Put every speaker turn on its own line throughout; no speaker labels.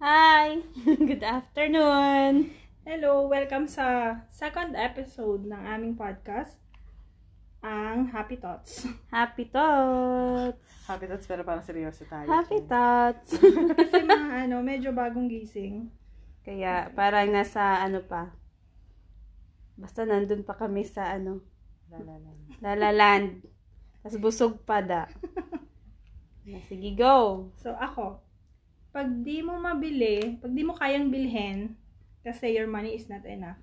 Hi! Good afternoon!
Hello, welcome sa second episode ng aming podcast, ang Happy Thoughts.
Happy thoughts!
Happy thoughts pero parang seryoso tayo.
Happy
Jen.
thoughts!
Kasi mga ano, medyo bagong gising.
Kaya parang nasa ano pa. Basta nandun pa kami sa ano,
La, la, la.
lalaland. Tapos busog pa da. Sige, go!
So ako, pag di mo mabili, pag di mo kayang bilhin, kasi your money is not enough,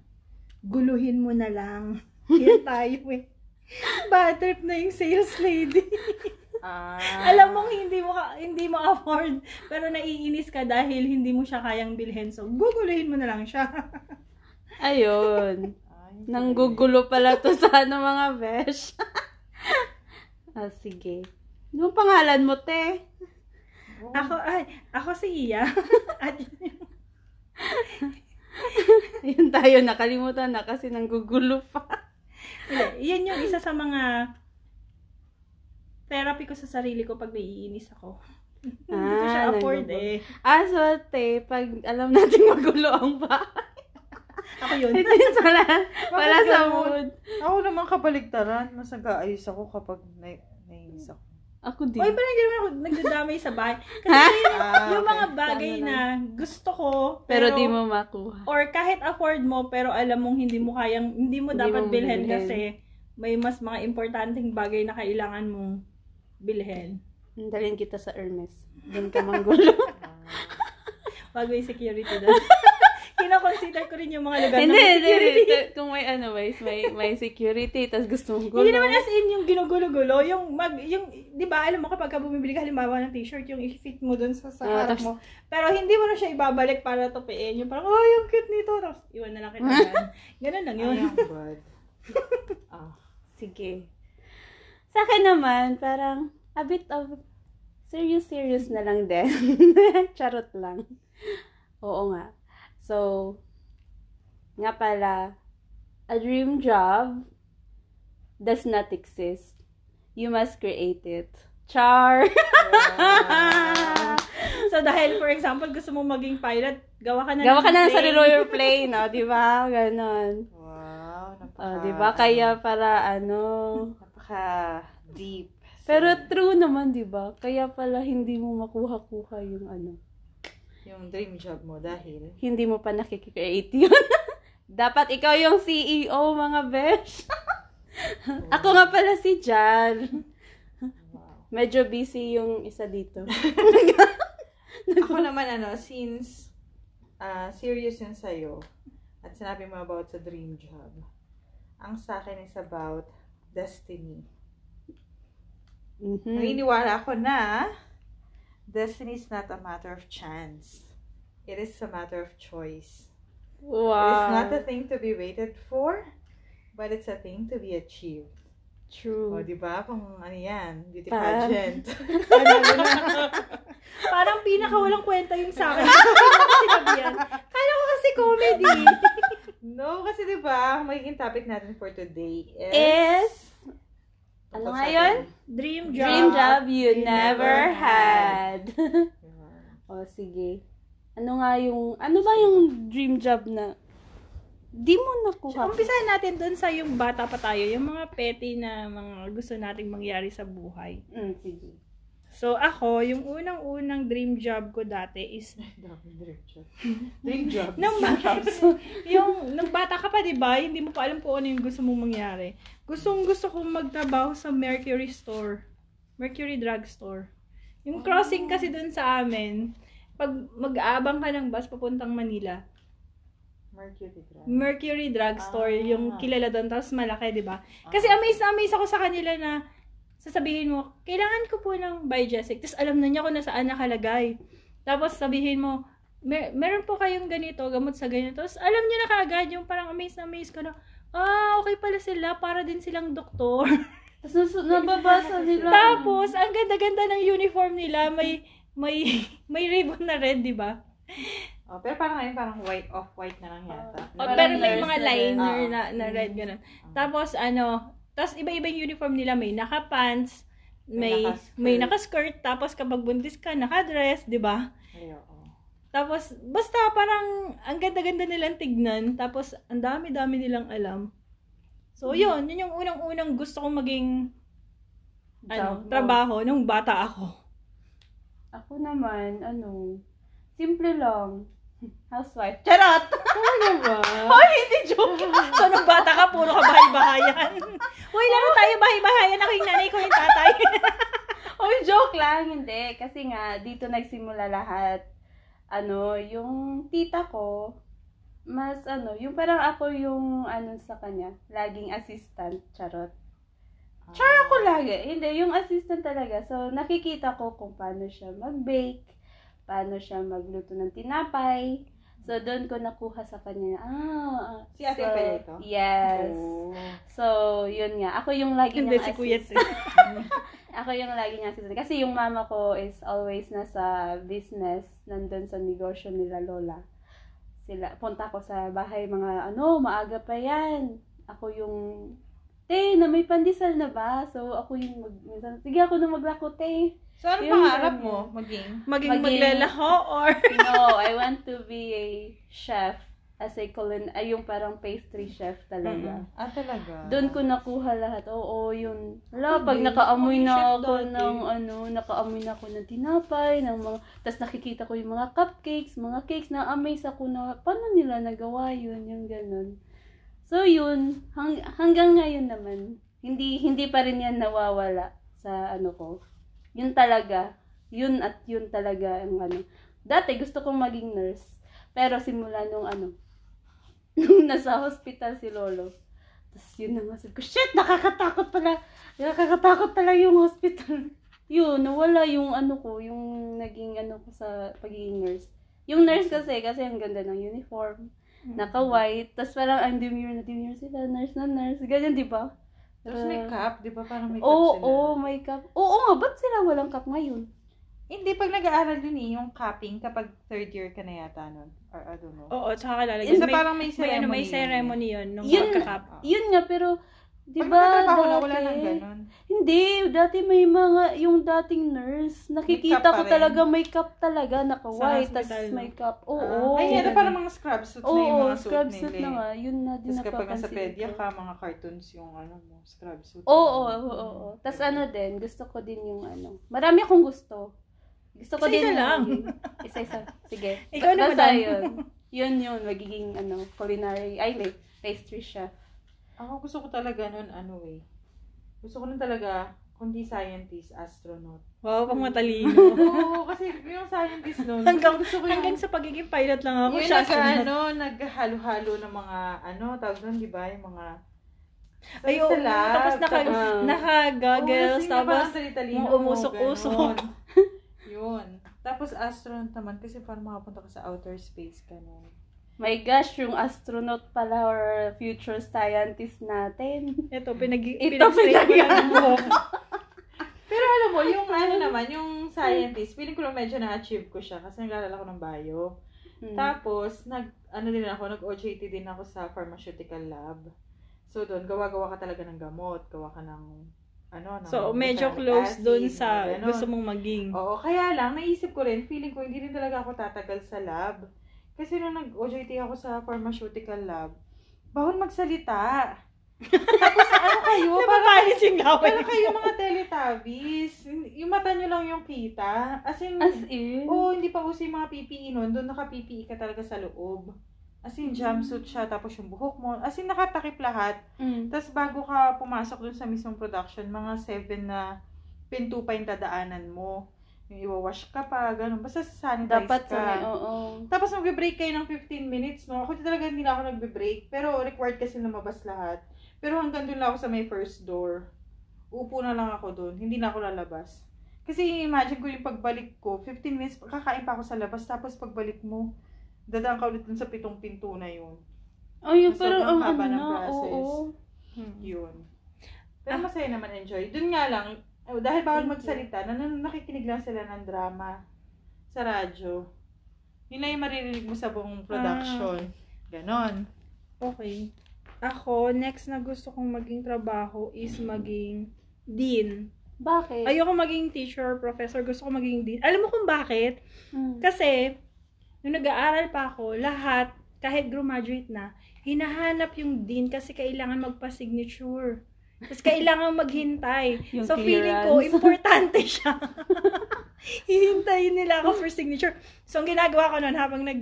guluhin mo na lang. Here tayo eh. Bad trip na yung sales lady.
Ah,
Alam mong hindi mo hindi mo afford, pero naiinis ka dahil hindi mo siya kayang bilhin. So, guguluhin mo na lang siya.
Ayun.
Ay,
Nanggugulo pala to sa ano mga besh. ah, sige. Ano ang pangalan mo, te?
Oo.
Ako, ay, ako si Iya. At
Ayun tayo, nakalimutan na kasi nanggugulo pa.
Yan yung isa sa mga therapy ko sa sarili ko pag naiinis ako. Hindi ko siya
Ah,
afford
nanggugulo.
eh.
Ah, so, te, pag alam natin magulo ang bahay.
Ako yun.
Hindi pala, pala sa
ganun?
mood.
Ako naman kabaligtaran. Mas nag-aayos ako kapag na- naiinis ako.
Ako din.
Uy, parang hindi naman ako nagdadamay sa bahay. Kasi?
Ah,
yung mga
okay.
bagay na gusto ko,
pero,
pero,
di mo makuha.
or kahit afford mo, pero alam mong hindi mo kayang, hindi mo
Hindi
dapat
mo
bilhin
bilhin.
kasi may mas mga importanteng bagay na kailangan mong bilhin.
Dalhin kita sa Hermes. Doon ka manggulo.
Ah,
Wag may security doon. Kino-consider ko rin yung mga lugar
hindi,
na may security.
hindi. Kung may ano, may, may, may security, tapos gusto mong gulo.
Hindi naman as in yung ginugulo-gulo, yung mag, yung, di ba, alam mo kapag ka bumibili ka halimbawa ng t-shirt, yung i-fit mo dun sa, sa
Ah,
harap
tapos-
mo. Pero hindi mo na siya ibabalik para tupiin. Yung parang, oh, yung cute nito. Tapos, iwan na lang kita. Ganun lang yun.
Ay, bad. Ah,
Sige. Sa akin naman, parang a bit of serious-serious na lang din. Charot lang. Oo nga. So, nga pala, a dream job does not exist. You must create it. Char!
so, dahil, for example, gusto mo maging pilot, gawa ka na
Gawa ka
ng
na
plane.
sa roller plane, no? Di ba? Ganon.
wow, napaka...
Oh, di ba? Kaya para ano...
Napaka deep.
Pero true naman, di ba? Kaya pala hindi mo makuha-kuha yung ano.
Yung dream job mo dahil...
Hindi mo pa nakikicreate yun. Dapat ikaw yung CEO, mga besh. Ako nga pala si Jan.
Wow.
Medyo busy yung isa dito.
Ako naman ano, since ah serious yun sa'yo, at sinabi mo about sa dream job, ang sa akin is about destiny.
Mhm.
Naniniwala ako na destiny is not a matter of chance. It is a matter of choice. It is not a
Wow.
thing to be waited for, but it's a thing to be achieved. O,
True.
di ba? Kung ano yan, beauty
Pa-
pageant.
Parang pinaka walang kwenta yung sa akin. Kala ko kasi comedy.
no, kasi di ba, magiging topic natin for today is...
Is, ano nga yun?
Dream job.
Dream job you
you
never
never
had.
Yun.
o, sige. Ano nga yung, ano ba yung dream job na di mo nakuha?
Umpisahan natin dun sa yung bata pa tayo, yung mga petty na mga gusto nating mangyari sa buhay.
Mm, sige.
So ako, yung unang-unang dream job ko dati is
dream job. Dream job.
nung yung nung bata ka pa, 'di ba? Hindi mo pa alam kung ano yung gusto mong mangyari. Gustong gusto kong magtrabaho sa Mercury store. Mercury Drug Store. Yung crossing kasi dun sa amin, pag mag-aabang ka ng bus papuntang Manila,
Mercury Drive.
Mercury Drug Store,
Ah.
yung kilala doon, tapos malaki, di ba? Kasi amazed na amazed ako sa kanila na sasabihin mo, kailangan ko po ng Biogesic. Tapos alam na niya kung nasaan nakalagay. Tapos sabihin mo, Mer meron po kayong ganito, gamot sa ganito. Tapos alam niya na kaagad, yung parang amazed na amazed ka na, ah, okay pala sila, para din silang doktor.
Tapos nababasa nila.
Tapos, ang ganda-ganda ng uniform nila, may, may, may ribbon na red, di ba?
Oh, pero parang ngayon, parang white, off-white na lang yata.
O,
Parang
pero may mga
na
liner
Oo.
na, na red, gano'n. Tapos, ano, tapos iba-iba yung uniform nila. May naka-pants, may,
May naka-skirt.
naka-skirt, tapos kapag buntis ka, naka-dress, di ba? Tapos, basta parang ang ganda-ganda nilang tignan. Tapos, ang dami-dami nilang alam. So, yun. Yun yung unang-unang gusto kong maging ano,
Job
trabaho nung bata ako.
Ako naman, ano, simple lang. Housewife. Charot!
Ano ba?
Ay, hindi joke.
so, nung bata ka, puro ka bahay-bahayan. Uy, laro tayo bahay-bahayan. Ako yung nanay ko yung tatay.
Oy, joke lang. Hindi. Kasi nga, dito nagsimula lahat. Ano, yung tita ko, mas ano, yung parang ako yung ano sa kanya, laging assistant, charot. Char ako lagi. Hindi, yung assistant talaga. So, nakikita ko kung paano siya mag-bake, paano siya magluto ng tinapay. So, doon ko nakuha sa kanya, ah,
Si Ate
so,
pala ito?
Yes.
Oh.
So, yun nga. Ako yung lagi
Hindi,
niyang
si Kuya.
Ako yung lagi niya assistant. Kasi yung mama ko is always nasa business, nandun sa negosyo nila lola. Sila, punta ko sa bahay, mga ano, maaga pa yan. Ako yung, te, na may pandesal na ba? So, ako yung, mag, minsan, sige ako na maglako, te.
So, ano
Yung
pangarap mo? Maging?
Maging,
Maging-
maglalaho or...
No, I want to be a chef as a culin, ay yung parang pastry chef talaga.
Ah, talaga?
Doon ko nakuha lahat. Oo, yun. Wala, pag nakaamoy na ako
dati.
ng ano, nakaamoy na ako ng tinapay, ng mga, tas nakikita ko yung mga cupcakes, mga cakes, na-amaze ako na, paano nila nagawa yun, yung ganun. So, yun, hang, hanggang ngayon naman, hindi, hindi pa rin yan nawawala sa ano ko. Yun talaga, yun at yun talaga ang ano. Dati, gusto kong maging nurse, pero simula nung ano, nung nasa hospital si Lolo, tapos yun na sabi ko, shit, nakakatakot pala. Nakakatakot pala yung hospital. Yun, nawala yung ano ko, yung naging ano ko sa pagiging nurse. Yung nurse kasi, kasi ang ganda ng uniform. Naka-white. Tapos parang ang demure na demure sila. Nurse na nurse. Ganyan, di ba?
Tapos may cap, di ba? Parang may cap
Oo,
sila.
oo, may cap. Oo nga, ba't sila walang cap ngayon?
Hindi, pag nag-aaral dun eh, yung capping kapag third year ka na yata nun. Or I don't know.
Oo, tsaka lalagyan.
Basta
May,
parang may
may,
ceremony.
ano, may ceremony yun nung
Yun-.
Ah.
Yun nga, pero, di ba, dati,
wala nang ganun.
hindi, dati may mga, yung dating nurse, nakikita ko talaga, may cap talaga, naka-white, tas may cap. Oo,
Ah. Ay, ano parang mga scrub suits na yung mga suit
scrub suit na
eh.
nga, yun na din
Tapos kapag nasa
napapansin
pedya ka, mga cartoons yung ano mo, scrub suit.
Oo, oo, oo, oo. Tapos ano din, gusto ko din yung ano, marami akong gusto. Gusto ko din
lang.
yung- Isa-isa. Sige.
Ikaw na,
Basta yun. Yun yun, magiging ano, culinary, ay hindi, pastry chef.
Ako gusto ko talaga nun, ano eh. Gusto ko nun talaga, kundi scientist, astronaut.
Wow, pang matalino.
Oo, kasi yung scientist nun,
hanggang,
gusto ko yung,
hanggang sa pagiging pilot lang ako.
yung
siya,
nag, ano, naghalo-halo ng mga, ano, tawag nun, di ba? Yung mga,
Ay, oo.
lab,
Tapos naka,
tapos-
naka-goggles,
kasi
tapos,
mo,
umusok-usok.
ganun. Yun. Tapos astronaut naman kasi parang makapunta ka sa outer space ka nun.
My gosh, yung astronaut pala or future scientist natin.
ito, pinag
Ito, pinag-
buhok.
Pero alam mo, yung ano naman, yung scientist, feeling ko lang medyo na-achieve ko siya kasi naglalala ko ng bio.
Hmm.
Tapos, nag, ano din ako, nag-OJT din ako sa pharmaceutical lab. So, doon, gawa-gawa ka talaga ng gamot, gawa ka ng, ano, ng
So, medyo close
acid,
dun
mga
sa
ganon.
gusto mong maging.
Oo, kaya lang, naisip ko rin, feeling ko, hindi rin talaga ako tatagal sa lab. Kasi nung nag-OJT ako sa pharmaceutical lab, bawal magsalita. Tapos, ano kayo, parang,
Napapalis yung laway.
parang kayo mga teletubbies. Yung mata nyo lang yung kita. As in,
As in,
Oo, hindi pa uso yung mga PPE nun. Doon naka-PPE ka talaga sa loob. As in, jumpsuit siya, tapos yung buhok mo. As in, nakatakip lahat.
mm.
Tapos bago ka pumasok dun sa mismong production, mga seven na pinto pa yung dadaanan mo. Yung iwawash ka pa, ganun. Basta sanitize
dapat
ka.
sa may, oo.
Tapos magbe-break kayo ng 15 minutes, no? Ako talaga hindi na ako nagbe-break. Pero required kasi lumabas lahat. Pero hanggang doon lang ako sa may first door. Upo na lang ako doon. Hindi na ako lalabas. Kasi imagine ko yung pagbalik ko, 15 minutes, kakain pa ako sa labas. Tapos pagbalik mo, dadaan ka ulit dun sa pitong pinto na yun.
Oh, yung
Sobrang
parang ang
haba
ano
ng
na,
process.
oo.
Hmm.
Yun. Pero masaya naman enjoy. Doon nga lang, eh, dahil bawal
Thank
magsalita, nan- nakikinig lang sila ng drama sa radyo. Yun lang yung maririnig mo sa buong production. Ganon.
Okay. Ako, next na gusto kong maging trabaho is maging dean.
Bakit?
Ayoko maging teacher or professor. Gusto ko maging dean. Alam mo kung bakit?
Mm.
Kasi, nung nag-aaral pa ako, lahat, kahit graduate na, hinahanap yung dean kasi kailangan magpa-signature. Tapos kailangan maghintay.
Yung
so feeling ko,
clearance.
importante siya. Hihintayin nila ako for signature. So ang ginagawa ko noon habang nag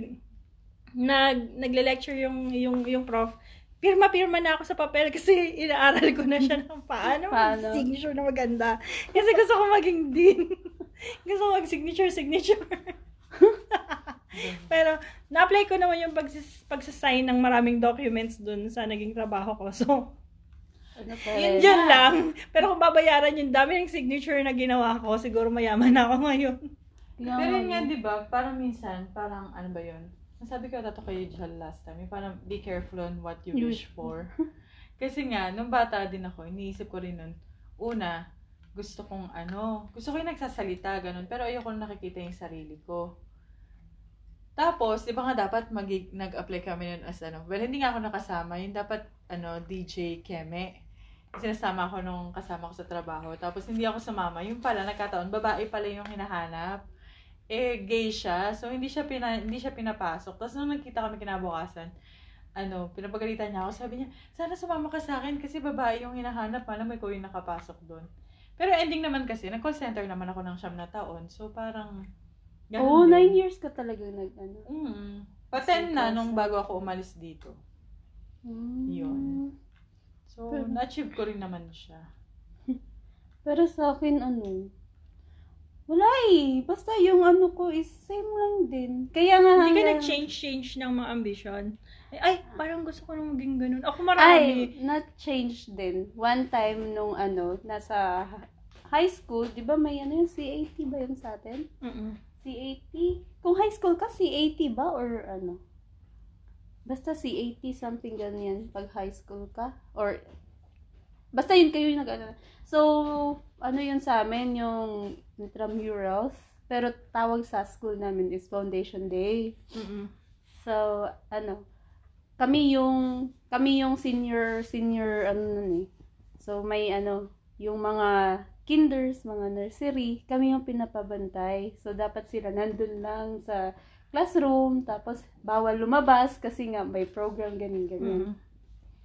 nag nagle-lecture yung yung yung prof, pirma-pirma na ako sa papel kasi inaaral ko na siya ng paano,
Paano?
signature na maganda. Kasi gusto ko maging dean. gusto ko mag-signature, signature. Pero, na-apply ko naman yung pagsis, pagsasign ng maraming documents dun sa naging trabaho ko. So,
Ano
yun, lang. Pero kung babayaran yung dami ng signature na ginawa ko, siguro mayaman na ako ngayon.
Yung-
Pero yun nga, di ba, parang minsan, parang ano ba yun? Nasabi ko ata to kay Jal last time, yung parang be careful on what you
You-
wish for. Kasi nga, nung bata din ako, iniisip ko rin nun, una, gusto kong ano, gusto ko yung nagsasalita, ganun, pero ayoko na nakikita yung sarili ko. Tapos, di ba nga dapat mag nag-apply kami nun as ano, well, hindi nga ako nakasama, yung dapat, ano, DJ Keme. Sinasama ako nung kasama ko sa trabaho. Tapos, hindi ako sumama. Yung pala, nagkataon, babae pala yung hinahanap eh gay siya. So hindi siya pina, hindi siya pinapasok. Tapos nung nagkita kami kinabukasan, ano, pinapagalitan niya ako. Sabi niya, sana sumama ka sa akin kasi babae yung hinahanap. Alam mo, ikaw yung nakapasok doon. Pero ending naman kasi, nag-call center naman ako ng siyam na taon. So parang,
Oo,
din.
nine years ka talaga nag, ano.
Mm. Pa-10 na nung bago ako umalis dito.
Mm.
Yun. So,
Pero-
na-achieve ko rin naman siya.
Pero sa akin, ano, wala eh. Basta yung ano ko is same lang din. Kaya nga
Hindi ka
hanggang-
nag-change-change ng mga ambition. Ay, ay, parang gusto ko nang maging ganun. Ako
Ay,
marami.
not-change din. One time nung ano, nasa high school, di ba may ano yung CAT ba yun sa atin?
Mm-mm.
CAT? Kung high school ka, CAT ba? Or ano? Basta CAT, something ganyan pag high school ka. Or, basta yun kayo yung nag ano. So, ano yun sa amin, yung intramurals. Pero tawag sa school namin is Foundation Day.
Mm-mm.
So, ano, kami yung, kami yung senior, senior, ano nun eh. So, may ano, yung mga kinders, mga nursery, kami yung pinapabantay. So, dapat sila nandun lang sa classroom, tapos bawal lumabas kasi nga may program, ganyan, ganyan.
Mm-mm.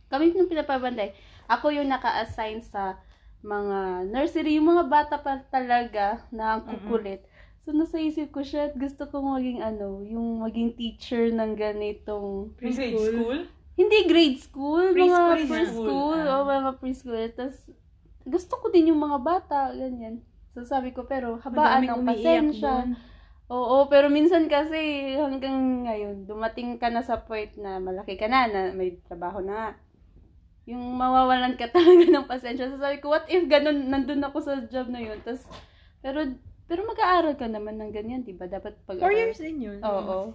Kami yung pinapabantay. Ako yung naka-assign sa mga nursery, yung mga bata pa talaga na ang kukulit. So, nasa isip ko siya, gusto kong maging ano, yung maging teacher ng ganitong,
Grade
Preschool.
school?
hindi grade school,
Preschool,
mga preschool,
ah.
o mga preschool. Tapos, gusto ko din yung mga bata, ganyan. So, sabi ko, pero habaan
Madaming
ng pasensya.
doon.
Oo, pero minsan kasi hanggang ngayon, dumating ka na sa point na malaki ka na, na may trabaho na nga. Yung mawawalan ka talaga ng pasensya. So sabi ko, what if ganun, nandun ako sa job na yun. Tapos, pero, pero mag-aaral ka naman ng ganyan, di ba? Dapat pag
Four years din yun.
Oo.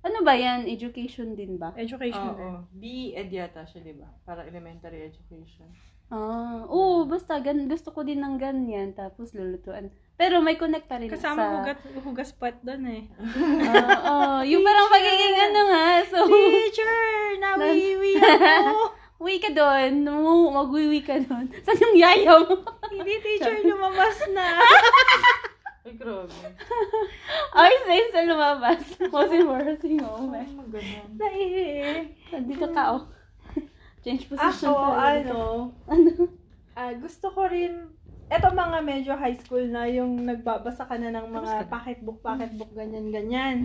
Ano ba yan? Education din ba?
Education din.
Oo. B.Ed yata siya, di ba? Para elementary education.
Ah, oo, basta gan gusto ko din ng ganyan, tapos lulutuan. Pero may connect pa rin
Kasama
sa...
hugas, hugas pat doon eh.
Ah, oo. yung parang pagiging ano nga, so...
Teacher! Nawiwi ako!
Uwi ka doon. No, mag-uwi ka doon. Saan yung yaya mo?
Hindi teacher, lumabas na.
Ay, grabe.
Ay, sa'yo sa lumabas. Kasi worse yung
Ay,
oh,
maganon.
Naihi.
Dito ka, oh. Change position.
Ako, ano,
Ano?
ah, gusto ko rin, eto mga medyo high school na yung nagbabasa ka na ng mga pocketbook, pocketbook, ganyan-ganyan.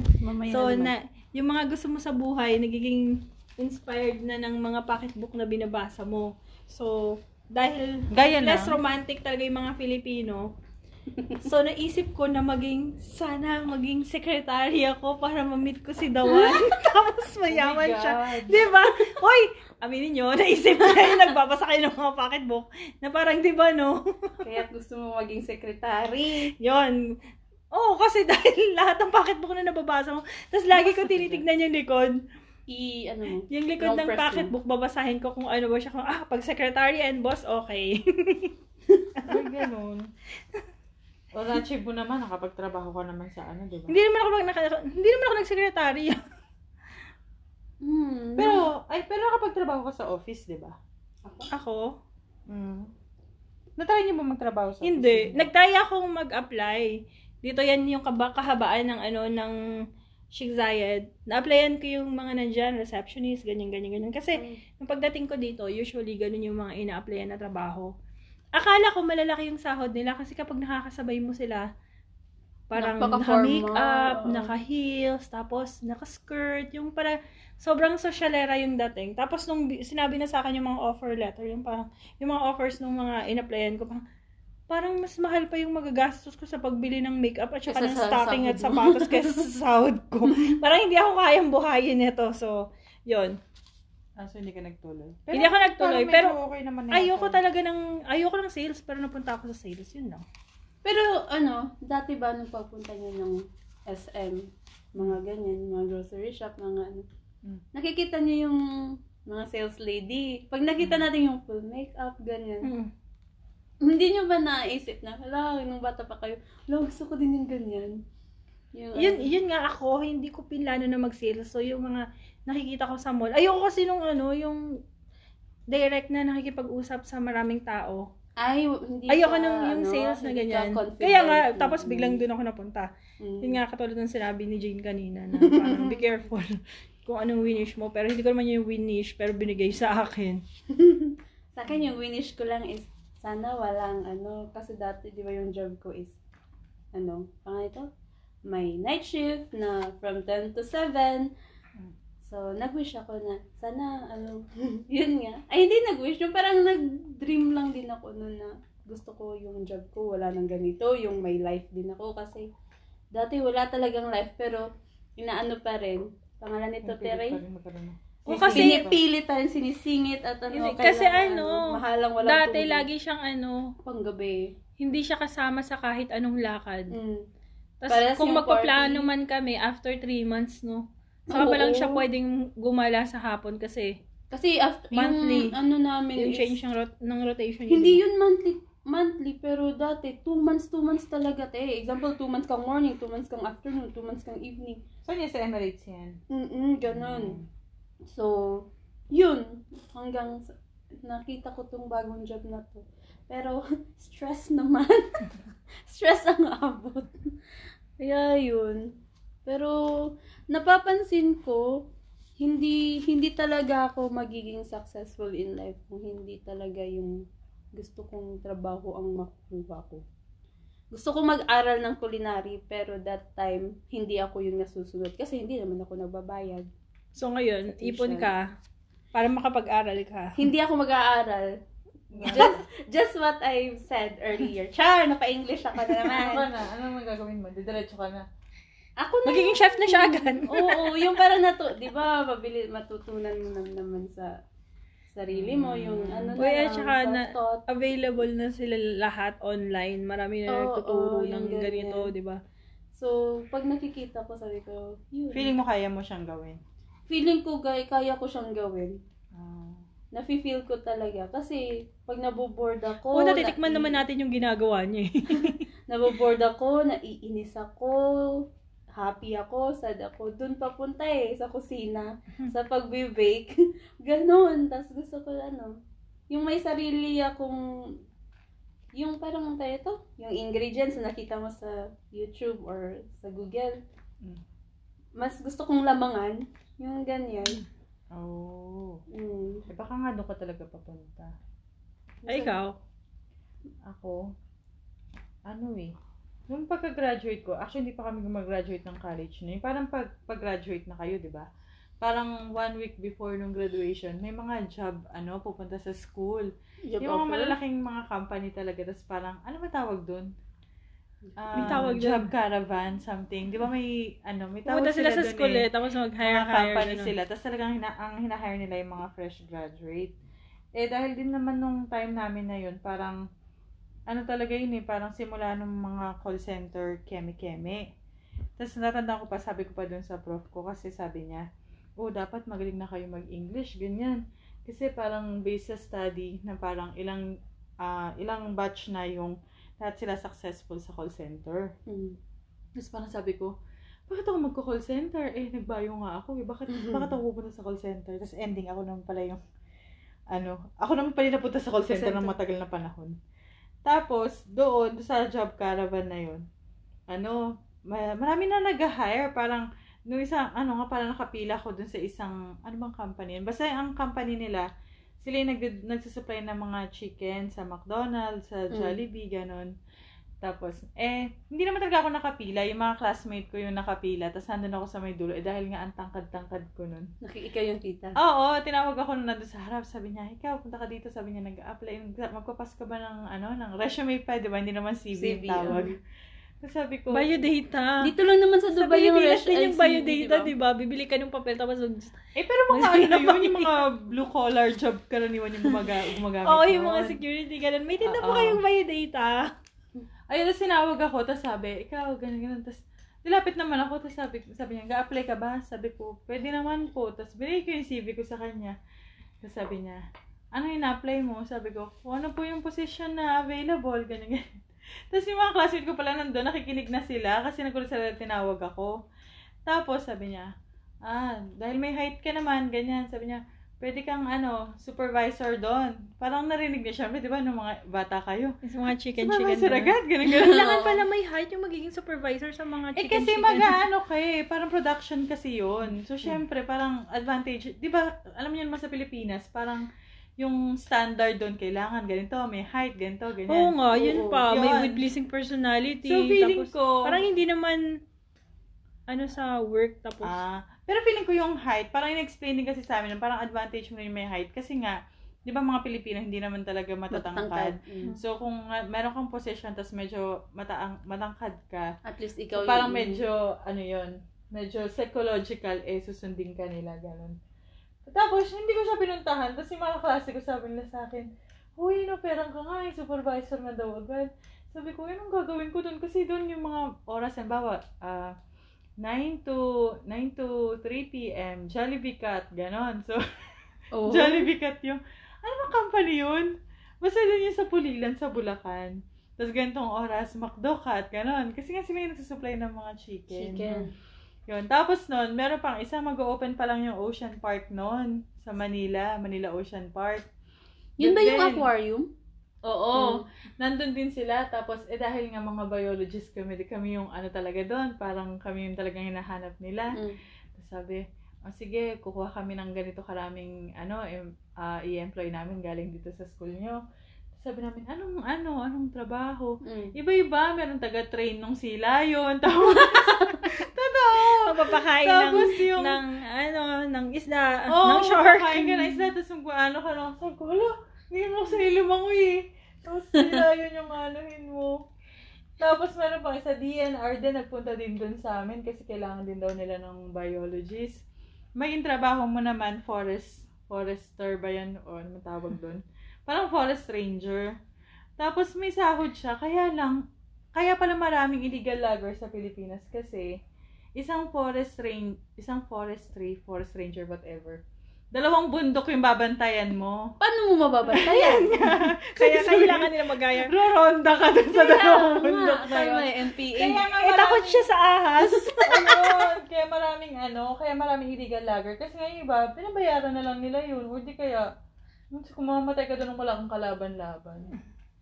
So, na, yung mga gusto mo sa buhay, nagiging inspired na ng mga pocketbook na binabasa mo. So, dahil
Gaya
less romantic talaga yung mga Filipino, so naisip ko na maging, sana maging secretary ako para ma-meet ko si Dawan. Tapos mayaman
Oh
siya. Di ba? Hoy, aminin nyo, naisip ko na yung nagbabasa kayo ng mga pocketbook na parang, di ba, no?
Kaya gusto mo maging secretary.
Yon. Oo, kasi dahil lahat ng pocketbook na nababasa mo, tapos lagi ko tinitignan yung likod.
I, ano mo?
Yung likod ng pocketbook, babasahin ko kung ano ba siya. Kung, ah, pag secretary and boss, okay.
Ay, ganun. O, na-achieve mo naman, nakapagtrabaho ka naman sa ano, di ba?
hindi naman ako mag naka, hindi naman ako nag-secretary.
Hmm.
Pero, ay, pero nakapagtrabaho ka sa office, di ba?
ako?
Mm. Natry niyo ba magtrabaho sa
Hindi.
office?
Nag-try akong mag-apply. Dito yan yung kahabaan ng ano, ng Sheikh Zayed, na-applyan ko yung mga nandyan, receptionist, ganyan, ganyan, ganyan. Kasi, nung pagdating ko dito, usually, ganun yung mga ina-applyan na trabaho. Akala ko malalaki yung sahod nila kasi kapag nakakasabay mo sila, parang naka-makeup, naka-heels, tapos naka-skirt, yung para sobrang sosyalera yung dating. Tapos nung bi- sinabi na sa akin yung mga offer letter, yung parang, yung mga offers ng mga in-applyan ko, parang, parang mas mahal pa yung magagastos ko sa pagbili ng makeup at saka ng stocking at sapatos kaysa sa sahod ko. parang hindi ako kayang buhayin ito. So, yun.
Ah, so hindi ka nagtuloy.
Hindi ako nagtuloy, pero
okay naman na
Ayoko talaga ng, ayoko ng sales, pero napunta ako sa sales, yun lang.
Pero ano, dati ba nung pagpunta niyo ng SM, mga ganyan, mga grocery shop, mga ano,
Mm.
nakikita niyo yung mga sales lady. Pag nakita natin yung full makeup, ganyan.
Mm.
Hindi niyo ba naisip na, hala, nung bata pa kayo, hala, gusto ko din yung ganyan. Yung,
Yun,
ano,
yun nga ako, hindi ko pinlano na mag-sales. So, yung mga nakikita ko sa mall, ayoko kasi nung ano, yung direct na nakikipag-usap sa maraming tao.
ay, hindi
Ayoko
ka,
nung yung
ano,
sales na
ka
ganyan.
confident.
Kaya nga, tapos
Mm.
biglang doon ako napunta.
Mm.
Yun nga, katulad ng sinabi ni Jane kanina, na parang be careful kung anong winish mo. Pero hindi ko naman yung winish, pero binigay sa akin.
Sa akin, yung winish ko lang is, sana walang, ano, kasi dati, di ba yung job ko is, ano, pang ito? May night shift na from 10 to 7. So, nag-wish ako na, sana, ano, yun nga. Ay, hindi nag-wish. Yung parang nag-dream lang din ako noon na gusto ko yung job ko, wala nang ganito, yung may life din ako. Kasi, dati wala talagang life, pero, inaano pa rin. Pangalan nito,
ng-
O, kasi-
Pinipilit pa rin, sinisingit at ano,
kasi
kailangan,
ano,
mahalang walang
Dati,
tulog.
lagi siyang ano,
Panggabi.
hindi siya kasama sa kahit anong lakad.
Mm.
Tapos kung magpaplano
party.
man kami after 3 months, no? Saka pa lang siya pwedeng gumala sa hapon kasi
Kasi after,
Monthly.
yung ano namin
yung
is,
change ng, rot- ng rotation
hindi
niya.
yun monthly, monthly, pero dati, two months, two months talaga, te. Example, two months kang morning, two months kang afternoon, two months kang evening.
Saan yan sa Emirates yan?
Mm-mm, ganun. So, yun, hanggang sa- nakita ko tong bagong job na to. Pero, stress naman. stress ang abot. Kaya yun. Pero, napapansin ko, hindi hindi talaga ako magiging successful in life kung hindi talaga yung gusto kong trabaho ang makukuha ko. Gusto ko mag-aral ng culinary pero that time hindi ako yung nasusunod kasi hindi naman ako nagbabayad.
So ngayon, ipon ka para makapag-aral ka.
Hindi ako mag-aaral. Just, just what I said earlier. Char, napa-English ako na
Ano
naman.
na? Ano ang gagawin mo? Didiretso ka na.
Ako na.
Magiging chef na siya agad.
Oo, yung parang natu, 'di ba, mabili matutunan mo nam- naman sa sarili mo yung ano na
Uy, at
lang,
saka na, available na sila lahat online. Marami na
Oo,
nagtuturo
oo,
ng
yung ganyan.
ganito, di ba?
So, pag nakikita ko, sabi ko, yun.
Feeling mo kaya mo siyang gawin?
Feeling ko, gay, kaya ko siyang gawin.
Ah.
Nafe-feel ko talaga. Kasi, pag naboboard ako,
Oo, natitikman
nai-
naman natin yung ginagawa niya eh.
naboboard ako, naiinis ako, happy ako, sad ako. Doon papunta eh, sa kusina, sa pagbe-bake. Ganon. Tapos gusto ko ano, yung may sarili akong, yung parang tayo to, yung ingredients na nakita mo sa YouTube or sa Google.
Mm.
Mas gusto kong lamangan. Yung ganyan.
Oh.
Mm.
Eh, baka nga doon ka talaga papunta.
Ay, ikaw.
Ako, ano eh, nung pagka-graduate ko, actually hindi pa kami gumagraduate ng college na yun. Parang pag, pag-graduate na kayo, di ba? Parang one week before nung graduation, may mga job, ano, pupunta sa school.
Job
yung mga
offer?
malalaking mga company talaga, tapos parang, ano ba tawag doon? Ah,
May tawag
job
dun.
caravan, something. Di ba may, ano, may tawag
Pumunta sila sa
dun
school
eh
eh, tapos mag-hire,
mga
hire.
company
ganun.
sila. Tapos talagang hina- ang hinahire nila yung mga fresh graduate. Eh, dahil din naman nung time namin na yun, parang, ano talaga yun eh, parang simula nung mga call center, keme-keme. Tapos natanda ko pa, sabi ko pa dun sa prof ko, kasi sabi niya, oh, dapat magaling na kayo mag-English, ganyan. Kasi parang based sa study na parang ilang ah, ilang batch na yung lahat sila successful sa call center.
Mm.
Tapos parang sabi ko, bakit ako magko-call center? Eh, nagbayo nga ako eh. Bakit,
Mhm.
bakit ako pupunta sa call center? Tapos ending, ako naman pala yung, ano, ako naman pala napunta sa call center ng
Center.
matagal na panahon. Tapos, doon, sa job caravan na yun, ano, ma- marami na nag-hire. Parang, nung isang, ano nga pala nakapila ko dun sa isang, ano bang company? yun? Basta ang company nila, sila yung nag, nagsusupply ng mga chicken sa McDonald's, sa
Mm.
Jollibee, ganon. Tapos, eh, hindi naman talaga ako nakapila. Yung mga classmate ko yung nakapila. Tapos nandun ako sa may dulo. Eh, dahil nga ang tangkad-tangkad ko nun.
Naki, ikaw yung tita.
Oo, tinawag ako nung nandun sa harap. Sabi niya, ikaw, punta ka dito. Sabi niya, nag-apply. Magpapas ka ba ng, ano, ng resume pa, di ba? Hindi naman CV,
CV,
yung tawag.
oo.
Tapos sabi ko,
Biodata.
Dito lang naman sa
Sa
Dubai yung
Pilipinas
res-
din yung biodata,
di
ba? Bibili ka ng papel tapos
eh, pero mga ano yun, yung mga blue-collar job karaniwan yung gumaga, gumagamit.
Oo, yung mga
nun.
security, ganun. May tinda po
Oo.
kayong biodata.
Ayun, tapos sinawag ako, tapos sabi, ikaw, ganun, ganun. Tapos, nilapit naman ako, tapos sabi, sabi niya, ga-apply ka ba? Sabi ko, pwede naman po. Tapos, binigay ko yung CV ko sa kanya. Tapos sabi niya, ano yung na-apply mo? Sabi ko, ano po yung position na available, ganyan, ganyan. Tapos yung mga classmate ko pala nandun, nakikinig na sila kasi nagulat sila tinawag ako. Tapos, sabi niya, ah, dahil may height ka naman, ganyan. Sabi niya, pwede kang, ano, supervisor doon. Parang narinig niya, syempre, di ba, nung mga bata kayo.
Yung mga chicken, chicken.
Supervisor agad, ganun, ganun.
Kailangan pala may height yung magiging supervisor sa mga
Eh
chicken,
kasi
chicken.
mag-ano ka eh, parang production kasi yun. So syempre, parang advantage, di ba, alam niyo naman sa Pilipinas, parang yung standard doon kailangan ganito, may height, ganito,
Oo
ganyan.
nga, yun
Oo,
pa. May
yun.
with pleasing personality.
So feeling
tapos,
ko,
Parang hindi naman, ano sa work, tapos,
ah, pero feeling ko yung height, parang in-explain din kasi sa amin, parang advantage mo yung may height. Kasi nga, di ba mga Pilipino, hindi naman talaga matatangkad.
Mm.
So kung uh, meron kang position, tapos medyo mataang, matangkad ka,
At least ikaw
parang
yung...
medyo, ano yun, medyo psychological, eh, susundin ka nila, ganun. Tapos, hindi ko siya pinuntahan. Tapos yung mga klase ko sabi nila sa akin, Uy, no, perang ka nga, eh, supervisor na daw agad. Sabi ko, anong gagawin ko doon? Kasi doon yung mga oras, halimbawa, ah, 9 to 9 to 3 p.m. Jollibee Cut, ganon. So,
Oh.
Jollibee Cut yung, ano bang company yun? Basta din yung sa Pulilan, sa Bulacan. Tapos ganitong oras, McDo Cut, ganon. Kasi nga sila yung nagsusupply ng mga chicken.
Chicken.
Yun. Tapos nun, meron pang isa, mag-open pa lang yung Ocean Park noon sa Manila, Manila Ocean Park.
Yun ba
Yun
yung aquarium?
Oo. Nandun din sila. Tapos, eh dahil nga mga biologists kami, kami yung ano talaga doon. Parang kami yung talagang hinahanap nila.
Mm.
Sabi, oh, sige, kukuha kami ng ganito karaming, ano, em- ah, i-employ namin galing dito sa school nyo. Sabi namin, anong, ano, anong trabaho?
Mm.
Iba-iba, meron taga-train nung sila yun. Tapos, totoo.
Magpapakain ng,
Tapos yung,
ng, ano, ng isda,
oh,
ng shark.
Kain ka na isda, tapos yung ano ka lang. Sabi ko, hala, hindi mo sa lumangoy eh. Tapos sila yun yung anuhin mo. Tapos meron pang isa, DNR din, nagpunta din dun sa amin kasi kailangan din daw nila ng biologist. Maging trabaho mo naman, forest, forester ba yan? O ano tawag dun? Parang forest ranger. Tapos may sahod siya, kaya lang, kaya pala maraming illegal loggers sa Pilipinas kasi isang forest rain, isang forestry, forest ranger, whatever. Dalawang bundok yung babantayan mo.
Paano mo mababantayan?
Kaya kailangan nila magaya.
Roronda ka dun sa dalawang bundok na yun.
eh, MPA.
Kaya nga
Eh, takot siya sa ahas.
Ayun, kaya maraming ano, kaya maraming illegal logger. Kasi nga yung iba, pinabayaran na lang nila yun. O di kaya, kung mamamatay ka doon ng wala kang kalaban-laban.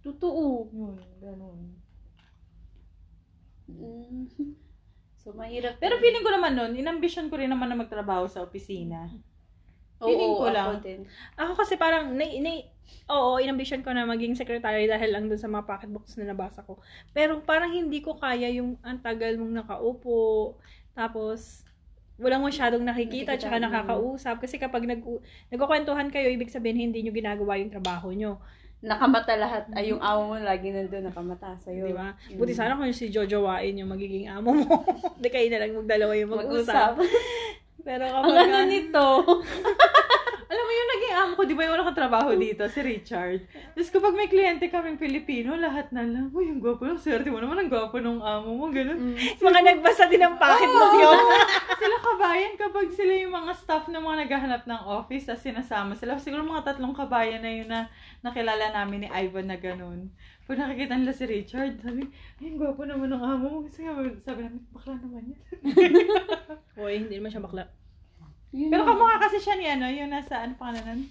Totoo.
Yun, ganun.
Mm. So, mahirap.
Pero feeling ko naman nun, inambition ko rin naman na magtrabaho sa opisina.
Oo,
feeling ko
ako
lang.
din.
Ako kasi parang, na, na, oo, inambition ko na maging secretary dahil lang dun sa mga pocketbooks na nabasa ko. Pero parang hindi ko kaya yung ang tagal mong nakaupo, tapos walang masyadong nakikita,
Nakikita,
tsaka
mm.
nakakausap. Kasi kapag nag, nagkukwentuhan kayo, ibig sabihin hindi nyo ginagawa yung trabaho nyo.
Nakamata lahat. Ay, yung amo mo lagi nandun, nakamata sa'yo.
Di ba?
Mm.
Buti sana kung si Jojo Wain yung magiging amo mo. Hindi kayo na lang magdalawa yung mag-usap.
Mag-usap.
Pero
Ang
kapag...
ano nito.
Alam mo yung naging amo ko, di ba yung nakatrabaho dito, si Richard. Tapos kapag may kliyente kaming Pilipino, lahat na lang, uy, yung gwapo lang, swerte mo naman, ang gwapo ng amo mo, ganun.
Mm.
mga nagbasa din ng pocketbook yun.
sila kabayan kapag sila yung mga staff na mga naghahanap ng office tapos sinasama sila. Siguro mga tatlong kabayan na yun na nakilala namin ni Ivan na ganun. Pag nakikita nila si Richard, sabi, ay, ang gwapo naman ng amo mo. Kasi nga, sabi namin, bakla naman yan.
Hoy, hindi naman siya bakla.
Yun
Pero kamukha kasi siya ni ano, yung nasa, ano pangalan nun?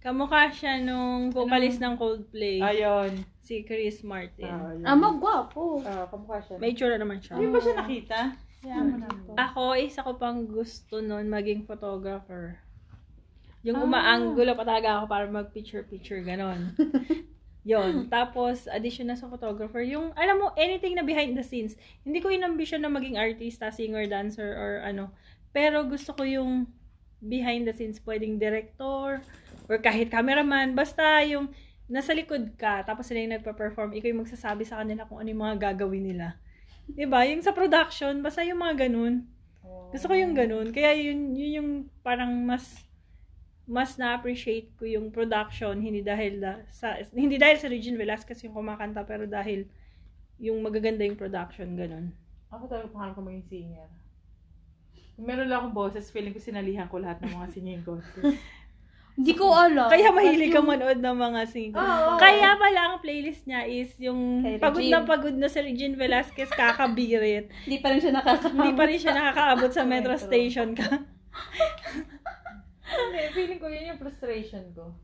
Kamukha siya nung vocalist ng Coldplay,
Ayun.
si Chris Martin.
Ah, yun.
Ah, magwapo.
Ah, kamukha siya.
May itsura naman siya.
Hindi ba siya nakita? Kaya mo na to.
Ako, isa ko pang gusto nun maging photographer. Yung umaanggulo pa talaga ako para mag-picture-picture, ganon. Yon. Tapos, addition na sa photographer, yung, alam mo, anything na behind the scenes. Hindi ko inambisyon na maging artista, singer, dancer, or ano. Pero gusto ko yung behind the scenes, pwedeng director, or kahit cameraman. Basta yung nasa likod ka, tapos sila yung nagpa-perform, ikaw yung magsasabi sa kanila kung ano yung mga gagawin nila. 'Di ba Yung sa production, basta yung mga ganun. Gusto ko yung ganun. Kaya yun, yun yung parang mas mas na-appreciate ko yung production hindi dahil da, sa hindi dahil sa Regine Velasquez yung kumakanta pero dahil yung magaganda yung production ganun.
Ako talaga pangarap ko maging singer. Meron lang akong boses, feeling ko sinalihan ko lahat ng mga singing contest.
Hindi ko alam.
Kaya mahilig ka
yung-
manood ng mga singing.
Oo.
Kaya pala ang playlist niya is yung
Kay
pagod
Regine.
na pagod na si Regine Velasquez kakabirit.
Hindi pa rin siya nakaka
Hindi pa rin siya nakakaabot sa Metro. station ka.
Hindi, feeling ko yun yung frustration ko.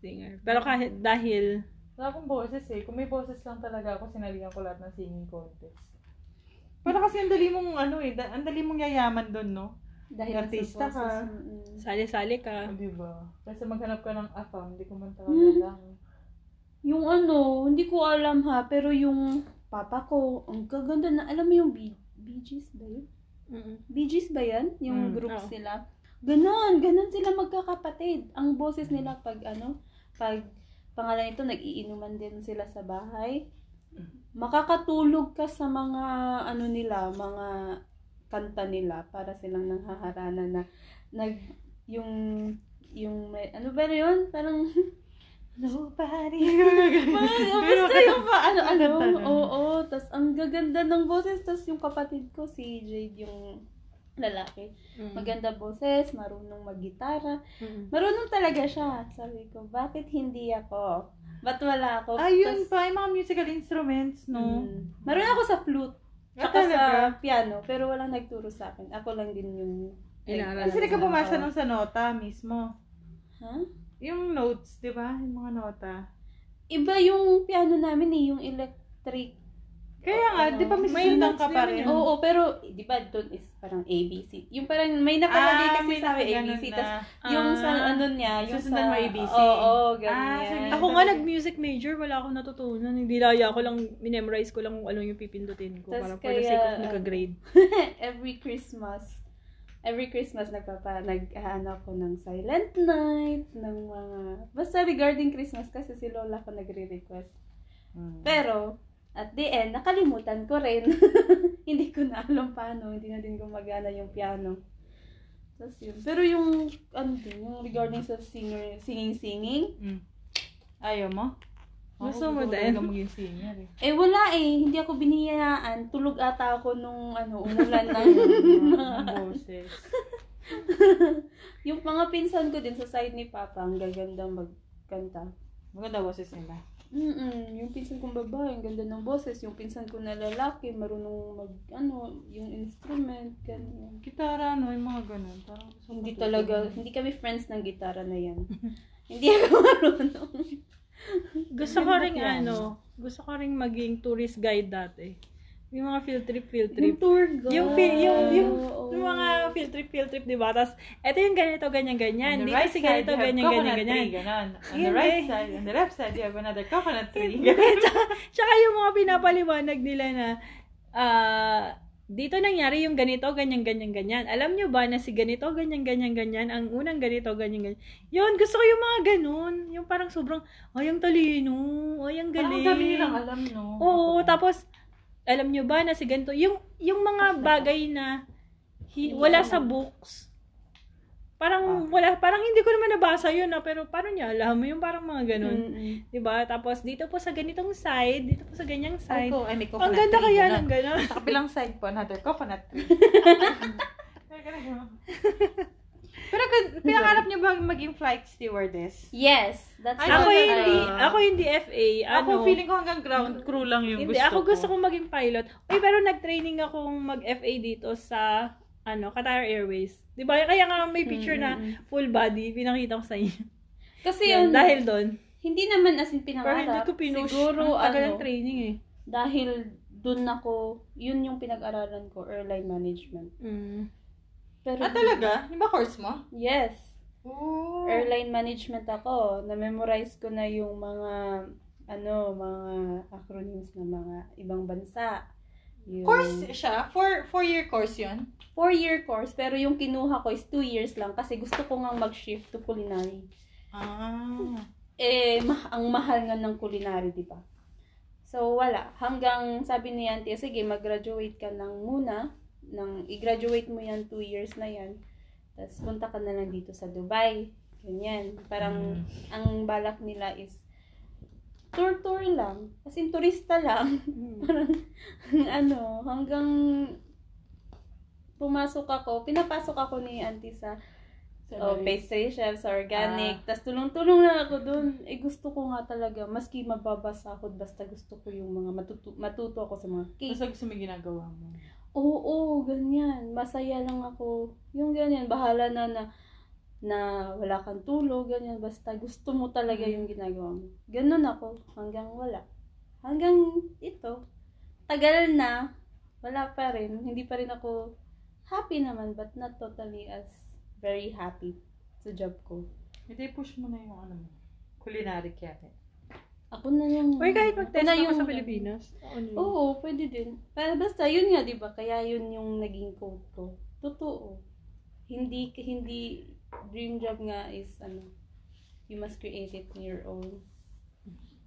Singer. Pero kahit dahil
Wala akong boses eh. Kung may boses lang talaga ako, sinalihan ko lahat ng singing contest. Para kasi ang dali mong ano eh, da- ang dali mong yayaman doon, no?
Dahil
Artista ka.
mm-mm.
sali-sali ka.
O, di ba? Kasi maghanap ka ng afam, hindi ko man
Hmm.
talaga lang.
Yung ano, hindi ko alam ha, pero yung papa ko, ang gaganda na, alam mo yung Bee, Bee Gees ba yun?
Mm-mm.
Bee Gees ba yan? Yung
Mm,
group
oo.
sila. Ganon, ganon sila magkakapatid. Ang boses nila pag ano, pag pangalan ito, nag-iinuman din sila sa bahay. Makakatulog ka sa mga ano nila, mga kanta nila para silang nanghaharana na nag yung yung may, ano ba yun? Parang
Nobody.
mga basta yung pa, ano, ano,
nun.
oo, tas ang gaganda ng boses, tas yung kapatid ko, si Jade, yung lalaki.
Mm.
Maganda boses, marunong maggitara.
Mm.
Marunong talaga siya. Sabi ko, bakit hindi ako? Ba't wala ako?
Ayun
Tas,
pa, yung mga musical instruments, no?
mm, marunong ako sa flute.
Ah,
Tsaka sa piano, pero walang nagturo sa akin. Ako lang din yung...
Inaral.
Kasi ka
Oo.
pumasa nung sa nota mismo.
Ha?
Yung notes, di ba? Yung mga nota.
Iba yung piano namin eh, yung electric.
Kaya nga, di ba may sundang ka pa rin?
Oo, pero di ba doon is parang ABC. Yung parang may nakalagay
Ah,
kasi
may
sa ABC.
na.
Tas yung sa
Ah.
ano niya, yung
Susundan
sa...
mo ABC.
Oo,
Ah, so
ganyan.
Ako nga nag-music major, wala akong natutunan. Hindi laya ko lang, minemorize ko lang kung ano yung pipindutin ko.
Tas
para for the
kaya,
sake of
ano,
nagka-grade.
every Christmas, every Christmas nagpapa nag-ano ko ng Silent Night, ng mga basta regarding Christmas kasi si Lola ko nagre-request.
Hmm.
Pero at the end nakalimutan ko rin. hindi ko na alam paano, hindi na din gumagana yung piano. Tapos yun. Pero yung ano din, yung regarding sa singer, singing singing,
Mm. Ayaw mo?
Gusto
Ako,
mo din?
talaga maging singer eh.
eh wala eh, hindi ako biniyayaan. Tulog ata ako nung ano, umulan ng
boses.
yung mga pinsan ko din sa side ni Papa, ang gaganda magkanta.
Maganda boses nila.
Mm yung pinsan kong babae, ang ganda ng boses. Yung pinsan ko na lalaki, marunong mag, ano, yung instrument, ganyan.
Gitara, no? Yung mga ganun. Parang gusto ko
Hindi
matutunan.
talaga, hindi kami friends ng gitara na yan. hindi ako marunong.
Gusto ko rin
Yan.
ano, gusto ko rin maging tourist guide dati. Yung mga field trip, field
Yung
trip.
tour guide.
Yung, fi- yung, yung,
Oo.
yung mga field trip, field trip, di ba? Tapos, eto yung ganito, ganyan, ganyan.
On the
Di
right
kasi
side,
ganito, ganyan, ganyan, ganyan.
tree, ganon. On the right side, on the left side, you have another coconut tree.
tsaka, tsaka yung mga pinapaliwanag nila na, ah, dito nangyari yung ganito, ganyan, ganyan, ganyan. Alam nyo ba na si ganito, ganyan, ganyan, ganyan, ang unang ganito, ganyan, ganyan. Yun, gusto ko yung mga ganun. Yung parang sobrang, ay, ang talino, ay, ang
Parang
galing.
ang dami nilang alam, no?
Oo, tapos, alam nyo ba na si ganito, yung, yung mga bagay na hi- wala sa books, parang wala, parang hindi ko naman nabasa yun, ah, pero paano niya alam? Yung parang mga ganun.
Mm-mm.
'Di ba? Tapos dito po sa ganitong side, dito po sa ganyang
Ay,
side.
ko, ay, may
Ang ganda kaya ng gano'n.
Sa kabilang side po, another coconut tree. Pero kung- pinangarap niyo ba maging flight stewardess?
Yes, that's
Ay,
Ako
what-
hindi, ako hindi FA. Ano,
Ako feeling ko hanggang ground crew lang yung
hindi,
gusto
ako
ko.
gusto kong maging pilot. Uy, pero nag-training akong mag-FA dito sa ano, Qatar Airways. 'Di ba? Kaya nga may picture na
Mm-mm.
full body pinakita ko sa inyo.
Kasi
Yan,
yun,
dahil doon.
hindi naman as in
Pero hindi
pinangarap.
ko pinush.
Siguro,
Ang tagal
ano,
ng training eh.
dahil dun ako, yun yung pinag-aralan ko, airline management.
Mm.
Pero,
Ah, talaga? Yung ba course mo?
Yes.
Oh.
Airline management ako. Na-memorize ko na yung mga, ano, mga acronyms ng mga ibang bansa. Yung
Course siya? Four, four-year course yun?
Four-year course, pero yung kinuha ko is two years lang kasi gusto ko nga mag-shift to culinary.
Ah.
eh, ma- ang mahal nga ng culinary, di ba? So, wala. Hanggang sabi ni Auntie, sige, mag-graduate ka lang muna. Nang i-graduate mo yan, two years na yan. Tapos, punta ka na lang dito sa Dubai. Ganyan. Parang, ang balak nila is, tour-tour lang. As in, turista lang. Parang, ano, hanggang pumasok ako, pinapasok ako ni Auntie sa Oh, pastry chef sa organic. Tapos tulong-tulong lang ako doon. Eh gusto ko nga talaga, maski mababasahod, basta gusto ko yung mga matuto, matuto ako sa mga cake.
Basta gusto mo ginagawa mo.
Oo, ganyan. Masaya lang ako. Yung ganyan, bahala na na na wala kang tulog, ganyan. Basta gusto mo talaga yung ginagawa mo. Ganun ako, hanggang wala. Hanggang ito. Tagal na, wala pa rin. Hindi pa rin ako happy naman, but not totally as very happy sa job ko.
Hindi, push mo na yung ano mo. Culinary cabinet.
Ako na yung...
Or kahit mag-test
na
ako
yung-
sa Pilipinas. Yun?
Oo, pwede din. Pero basta, yun nga, di ba? Kaya yun yung naging code ko. Totoo. Hindi, hindi, dream job nga is, ano, you must create it on your own.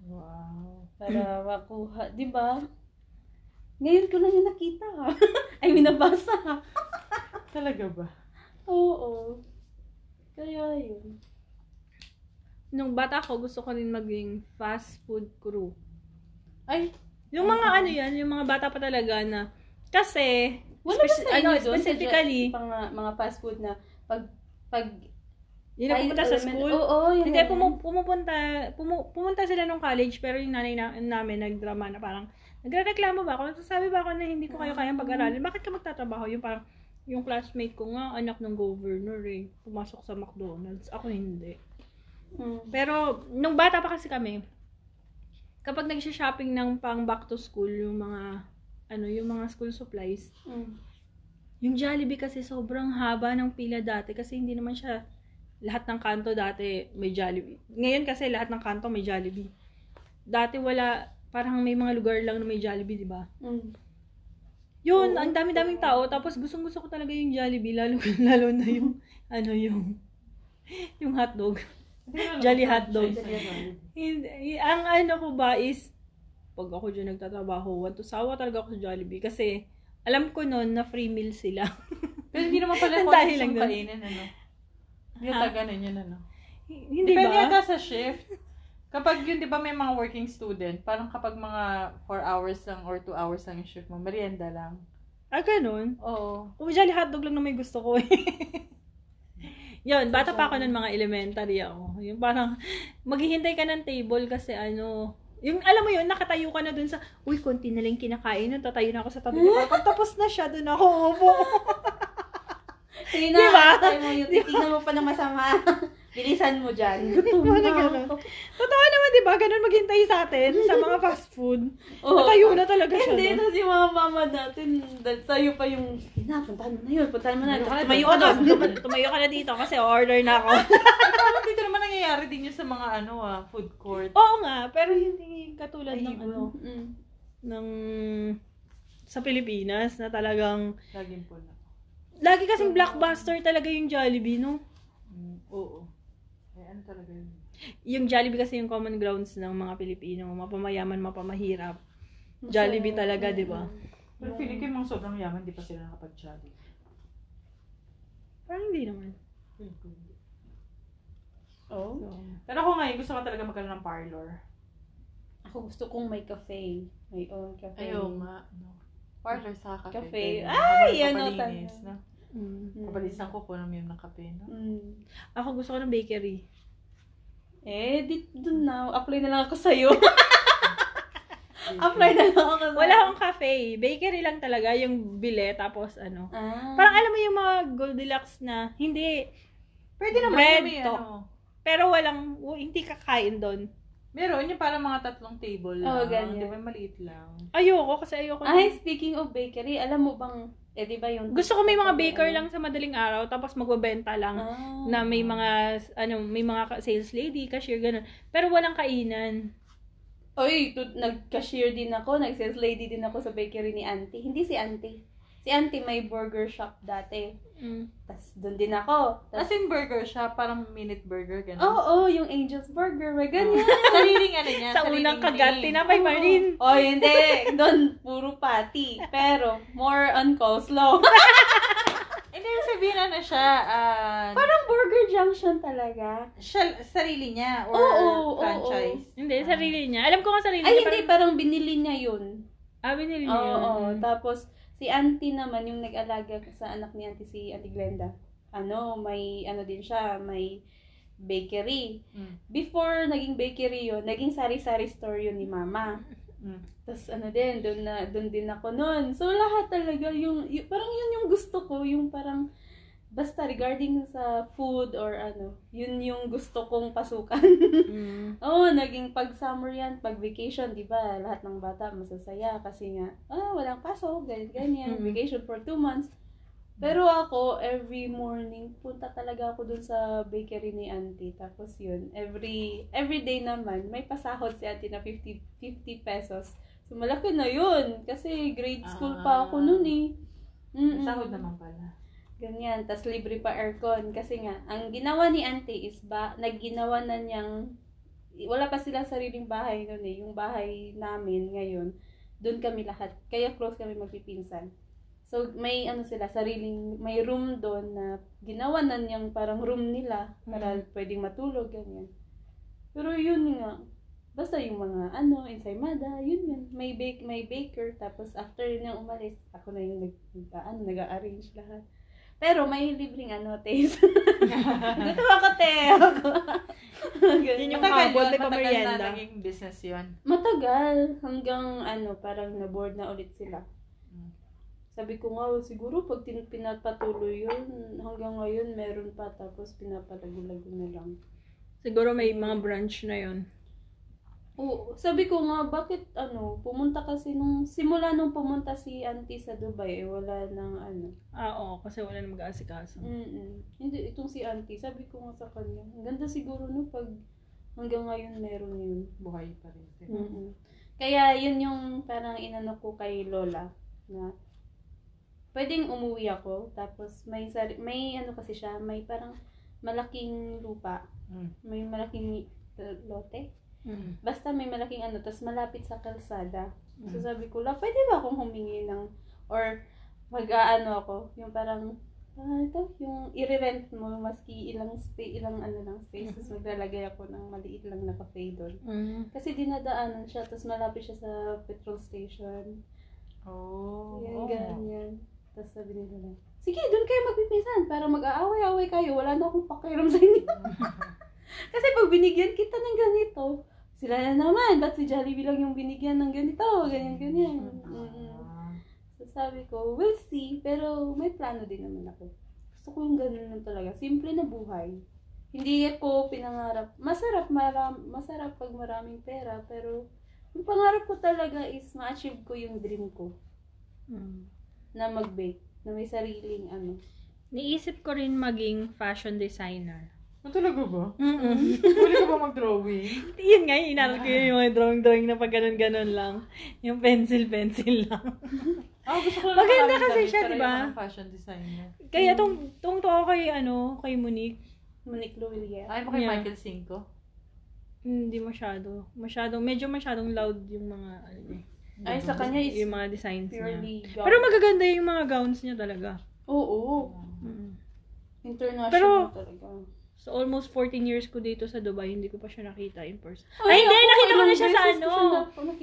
Wow.
Para makuha, di ba? Ngayon ko lang yung nakita. I mean, nabasa.
Talaga ba?
Oo. Kaya yun.
Nung bata ko, gusto ko rin maging fast food crew.
Ay,
Yung mga ano yan, yung mga bata pa talaga na, kasi,
Wala ba sa
ano,
doon?
specifically,
mga, mga fast food na pag, pag,
yun na pumunta sa school.
Oo, yun.
Hindi, pumu- pumupunta, pumu- pumunta sila nung college, pero yung nanay na, namin nagdrama na parang, nagrereklamo ba ako? Sabi ba ako na hindi ko kayo kayang pag-aralin? Bakit ka magtatrabaho? Yung parang, yung classmate ko nga, anak ng governor eh, pumasok sa McDonald's. Ako hindi.
Mm.
Pero, nung bata pa kasi kami, kapag nagsha-shopping ng pang back to school, yung mga, ano, yung mga school supplies,
Mm.
yung Jollibee kasi sobrang haba ng pila dati kasi hindi naman siya lahat ng kanto dati may Jollibee. Ngayon kasi lahat ng kanto may Jollibee. Dati wala, parang may mga lugar lang na may Jollibee, di ba?
Mm.
Yun,
Oo.
ang dami-daming tao. Tapos gustong gusto ko talaga yung Jollibee, lalo, lalo na yung, ano yung, yung hotdog.
Ko
Jolly
yun.
Hindi, ang ano ko ba is, pag ako dyan nagtatrabaho, want to sawa talaga ako sa Jollibee. Kasi, alam ko noon na free meal sila.
Pero hindi naman pala ano
lang
kainin, ano. Hindi ata ganun yun, ano.
Hindi
Depende
ba?
ata sa shift. Kapag yun, di ba may mga working student, parang kapag mga 4 hours lang or 2 hours lang yung shift mo, merienda lang.
Ah, ganun.
Oo.
Kung Jolly hotdog lang na may gusto ko eh. Yun, bata pa ako nun mga elementary ako. Yung parang, maghihintay ka ng table kasi ano, yung alam mo yun, nakatayo ka na dun sa, uy, konti na lang kinakain nun, tatayo na ako sa tabi ko. Pag tapos na siya, dun ako upo.
Sige na,
ba?
tayo mo yung titignan mo pa na masama. Bilisan mo dyan. Gutom na ako.
Totoo naman, di ba? Ganun maghintay sa atin sa mga fast food.
Oo.
Natayo na talaga siya.
Hindi,
no?
tapos yung mga mama natin, tayo pa yung, na, puntahan mo na yun, puntahan mo na.
Tumayo ka na
Tumayo
Tumayo
ka
na, tumayo ka na dito kasi order na ako.
Parang dito naman nangyayari din yun sa mga ano ah, food court.
Oo nga, pero hindi katulad ng
Ay,
ano,
Mm.
ng sa Pilipinas na talagang
Laging po na.
lagi kasing blockbuster talaga yung Jollibee, no?
Mm, oo. Ano talaga yun?
Yung Jollibee kasi yung common grounds ng mga Pilipino, mapamayaman, mapamahirap. Jollibee talaga, di ba?
Pero feeling ko yung mga sobrang yaman, di pa sila nakapag-jolly.
Parang hindi naman.
Hindi.
Oh.
So,
Pero ako ngayon, gusto ko talaga magkaroon ng parlor.
Ako gusto kong may cafe. May own cafe.
nga. No. Parlor sa cafe.
Cafe.
Pwede.
Ay,
Habang
ano
papalinis,
talaga.
no?
mm.
Mm.
Papalisan ko po ng yun ng kape, no?
Mm.
Ako gusto ko ng bakery.
Eh, di, dun na. Apply na lang ako sa'yo. Apply na lang ako sa'yo.
Wala akong cafe. Bakery lang talaga, yung bile, tapos ano.
Ah.
Parang alam mo yung mga Goldilocks na, hindi,
Pwede naman
Bread
may
to.
ano.
pero walang, hindi kakain doon.
Meron yung parang mga tatlong table lang.
Oo, ganyan.
Di ba, maliit lang.
Ayoko kasi ayoko.
Ay, speaking of bakery, alam mo bang, eh di ba yung...
Gusto ko may mga baker lang sa madaling araw tapos magbebenta lang
Ah.
na may mga ano, may mga sales lady, cashier ganun. Pero walang kainan.
Oy, tu- nag-cashier din ako, nag-sales lady din ako sa bakery ni auntie. Hindi si auntie. Si auntie may burger shop dati.
Mm.
Tapos doon din ako.
As
Tapos,
in burger siya, parang minute burger,
oo,
gano'n.
oh, yung Angel's Burger, may ganyan.
Sariling ano niya,
Sa unang kagat, tinapay pa rin.
Oh, hindi. Doon, puro patty. Pero, more on coleslaw.
Hindi, yung sabihin ano siya, ah,
Parang Burger Junction talaga.
siya, sarili niya, or
Oo, oo,
franchise.
Hindi, sarili niya. Alam ko nga sarili
Ay,
niya.
hindi. Parang binili niya yun.
Ah, binili
Oo,
niya.
oo.
yun.
Tapos, si auntie naman, yung nag-alaga sa anak ni auntie, si Auntie Glenda. Ano, may, ano din siya, may bakery.
Mm.
Before naging bakery yun, naging sari-sari store yun ni mama.
Mm.
Tapos ano din, doon na doon din ako noon. So lahat talaga yung, yung parang yun yung gusto ko, yung parang basta regarding sa food or ano, yun yung gusto kong pasukan.
Mm.
Oo, naging pag summer yan, pag vacation, di ba? Lahat ng bata masasaya kasi nga, ah, walang pasok, ganyan, ganyan,
Mm.
vacation for two months. Pero ako, every morning, punta talaga ako dun sa bakery ni auntie. Tapos yun, every, every day naman, may pasahod si auntie na 50, 50 pesos. So, malaki na yun. Kasi grade school pa ako
Ah.
nun eh. Mm-mm.
Sahod naman pala.
Ganyan, tas libre pa aircon. Kasi nga, ang ginawa ni auntie is ba, nagginawa na niyang, wala pa silang sariling bahay noon eh. Yung bahay namin ngayon, doon kami lahat. Kaya close kami magpipinsan. So, may ano sila, sariling, may room doon na ginawa na niyang parang room nila para pwedeng matulog, ganyan. Pero yun nga, basta yung mga ano, ensaymada, yun yun. May bake, may baker, tapos after niyang umalis, ako na yung nag ano, nag-arrange lahat. Pero may libreng ano, taste. Gusto ako, te.
Yun yung
Matagal
habol,
yun, matagal na naging business yun.
Matagal, hanggang ano, parang na-board na ulit sila.
Mm.
Sabi ko nga, "Oh, siguro pag pinapatuloy yun, hanggang ngayon meron pa, tapos pinapalago-lago na lang.
Siguro may mga branch na yun.
Oo, sabi ko nga, bakit ano, pumunta kasi nung, simula nung pumunta si auntie sa Dubai, eh, wala nang ano.
Ah, oo, kasi wala na mag-aasikaso.
Mm Hindi, itong si auntie, sabi ko nga sa kanya, ang ganda siguro no pag hanggang ngayon meron yun.
Buhay pa rin.
mm Kaya yun yung parang inano ko kay Lola na pwedeng umuwi ako tapos may sari- may ano kasi siya, may parang malaking lupa,
Mm.
may malaking lote.
Mm.
Basta may malaking ano, tapos malapit sa kalsada. So
Mm.
sabi ko, la, pwede ba akong humingi ng, or mag-aano ako, yung parang, ah, ito, yung i-rent mo, maski ilang space, ilang ano lang space, tapos maglalagay ako ng maliit lang na cafe doon.
Mm.
Kasi dinadaanan siya, tapos malapit siya sa petrol station.
Oh.
Yan, ganyan. Tapos sabi nila, sige, doon kayo magpipinsan para mag-aaway-aaway kayo. Wala na akong pakiram sa inyo. Kasi pag binigyan kita ng ganito, sila na naman, ba't si Jollibee lang yung binigyan ng ganito, ganyan, ganyan.
Ah.
So sabi ko, we'll see, pero may plano din naman ako. Gusto ko yung ganun lang talaga, simple na buhay. Hindi ako pinangarap, masarap, maram, masarap pag maraming pera, pero yung pangarap ko talaga is ma-achieve ko yung dream ko
Mm.
na mag-bake, na may sariling ano.
Niisip ko rin maging fashion designer.
Ah, talaga ba?
Mm-mm.
Huli ka ba mag-drawing?
Yun nga, inaral ko yun, yung mga drawing-drawing na pag ganun-ganun lang. Yung pencil-pencil lang.
Ah, gusto ko
Maganda
maraming
kasi siya, di ba?
fashion designer.
Kaya tong, tong to ako kay, ano, kay Monique,
Monique Loelia.
Ay mo kay
Yeah.
Michael Cinco?
hindi masyado. Masyadong, medyo masyadong loud yung mga, ano niya.
Ay, sa kanya is
Yung mga designs niya.
gown.
Pero magaganda yung mga gowns niya talaga.
Oo,
Mm.
international
Pero-
talaga.
So, almost 14 years ko dito sa Dubai, hindi ko pa siya nakita in person.
Ay,
Ay, hindi,
ako,
nakita ko na siya sa ano.